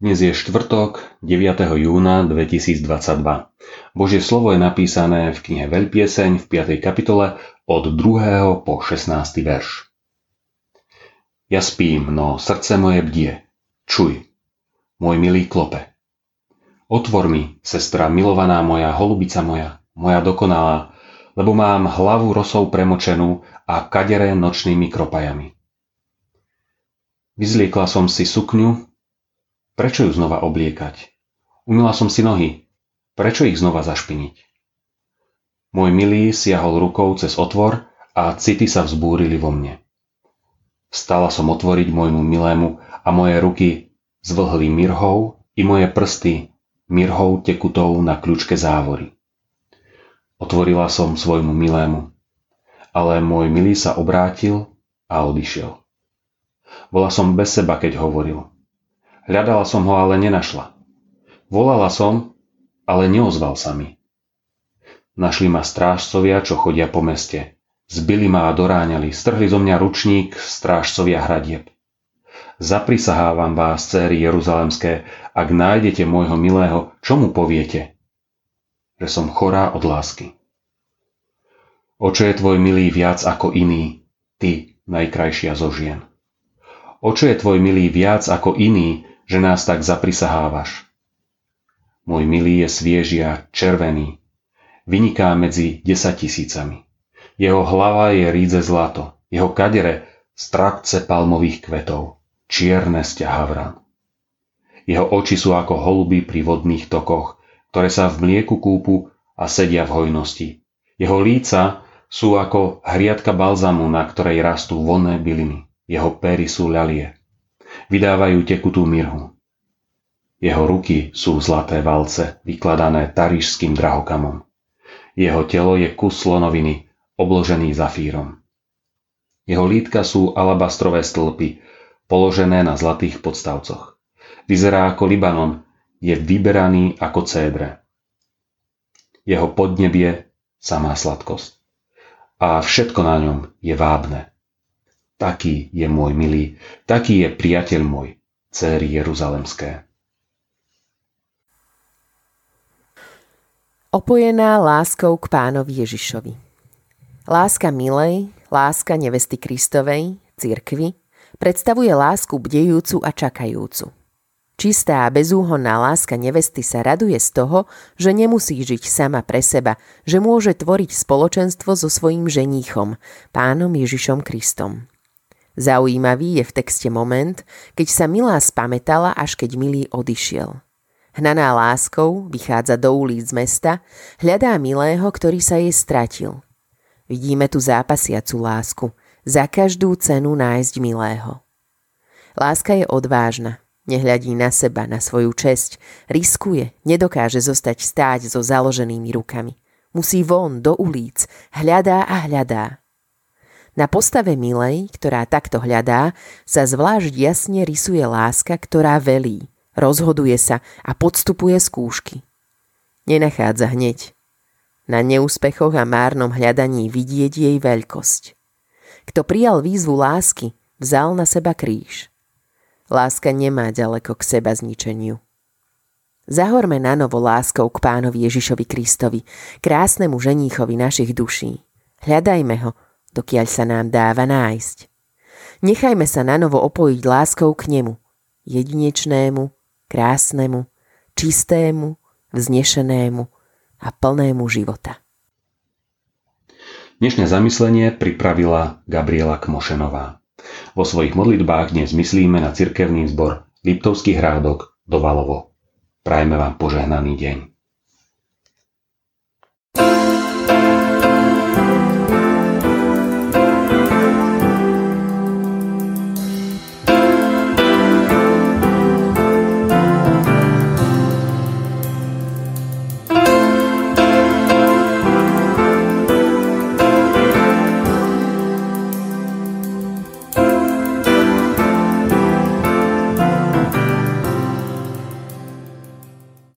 Dnes je štvrtok 9. júna 2022. Božie slovo je napísané v knihe Veľpieseň v 5. kapitole od 2. po 16. verš. Ja spím, no srdce moje bdie. Čuj, môj milý klope. Otvor mi, sestra milovaná moja, holubica moja, moja dokonalá, lebo mám hlavu rosou premočenú a kadere nočnými kropajami. Vyzliekla som si sukňu, Prečo ju znova obliekať? Umila som si nohy. Prečo ich znova zašpiniť? Môj milý siahol rukou cez otvor a city sa vzbúrili vo mne. Stala som otvoriť môjmu milému a moje ruky zvlhli mirhou i moje prsty mirhou tekutou na kľúčke závory. Otvorila som svojmu milému, ale môj milý sa obrátil a odišiel. Bola som bez seba, keď hovoril. Hľadala som ho, ale nenašla. Volala som, ale neozval sa mi. Našli ma strážcovia, čo chodia po meste. Zbili ma a doráňali, strhli zo mňa ručník strážcovia hradieb. Zaprisahávam vás, céry Jeruzalemské, ak nájdete môjho milého, čo mu poviete? Že som chorá od lásky. O čo je tvoj milý viac ako iný, ty, najkrajšia zo žien? O čo je tvoj milý viac ako iný, že nás tak zaprisahávaš. Môj milý je svieži a červený, vyniká medzi desaťtisícami. Jeho hlava je rídze zlato, jeho kadere strakce palmových kvetov, čierne havran. Jeho oči sú ako holuby pri vodných tokoch, ktoré sa v mlieku kúpu a sedia v hojnosti. Jeho líca sú ako hriadka balzamu, na ktorej rastú vonné byliny. Jeho pery sú ľalie vydávajú tekutú mirhu. Jeho ruky sú zlaté valce, vykladané tarížským drahokamom. Jeho telo je kus slonoviny, obložený zafírom. Jeho lítka sú alabastrové stĺpy, položené na zlatých podstavcoch. Vyzerá ako Libanon, je vyberaný ako cédre. Jeho podnebie samá sladkosť. A všetko na ňom je vábne. Taký je môj milý, taký je priateľ môj, céry Jeruzalemské. Opojená láskou k pánovi Ježišovi. Láska milej, láska nevesty Kristovej, cirkvy, predstavuje lásku bdejúcu a čakajúcu. Čistá a bezúhonná láska nevesty sa raduje z toho, že nemusí žiť sama pre seba, že môže tvoriť spoločenstvo so svojím ženíchom, pánom Ježišom Kristom. Zaujímavý je v texte moment, keď sa milá spametala, až keď milý odišiel. Hnaná láskou vychádza do ulic mesta, hľadá milého, ktorý sa jej stratil. Vidíme tu zápasiacu lásku, za každú cenu nájsť milého. Láska je odvážna, nehľadí na seba, na svoju česť, riskuje, nedokáže zostať stáť so založenými rukami. Musí von, do ulic, hľadá a hľadá. Na postave Milej, ktorá takto hľadá, sa zvlášť jasne rysuje láska, ktorá velí, rozhoduje sa a podstupuje skúšky. Nenachádza hneď. Na neúspechoch a márnom hľadaní vidieť jej veľkosť. Kto prijal výzvu lásky, vzal na seba kríž. Láska nemá ďaleko k seba zničeniu. Zahorme na novo láskou k pánovi Ježišovi Kristovi, krásnemu ženíchovi našich duší. Hľadajme ho, dokiaľ sa nám dáva nájsť. Nechajme sa na novo opojiť láskou k nemu, jedinečnému, krásnemu, čistému, vznešenému a plnému života. Dnešné zamyslenie pripravila Gabriela Kmošenová. Vo svojich modlitbách dnes myslíme na cirkevný zbor Liptovský hrádok do Valovo. Prajme vám požehnaný deň.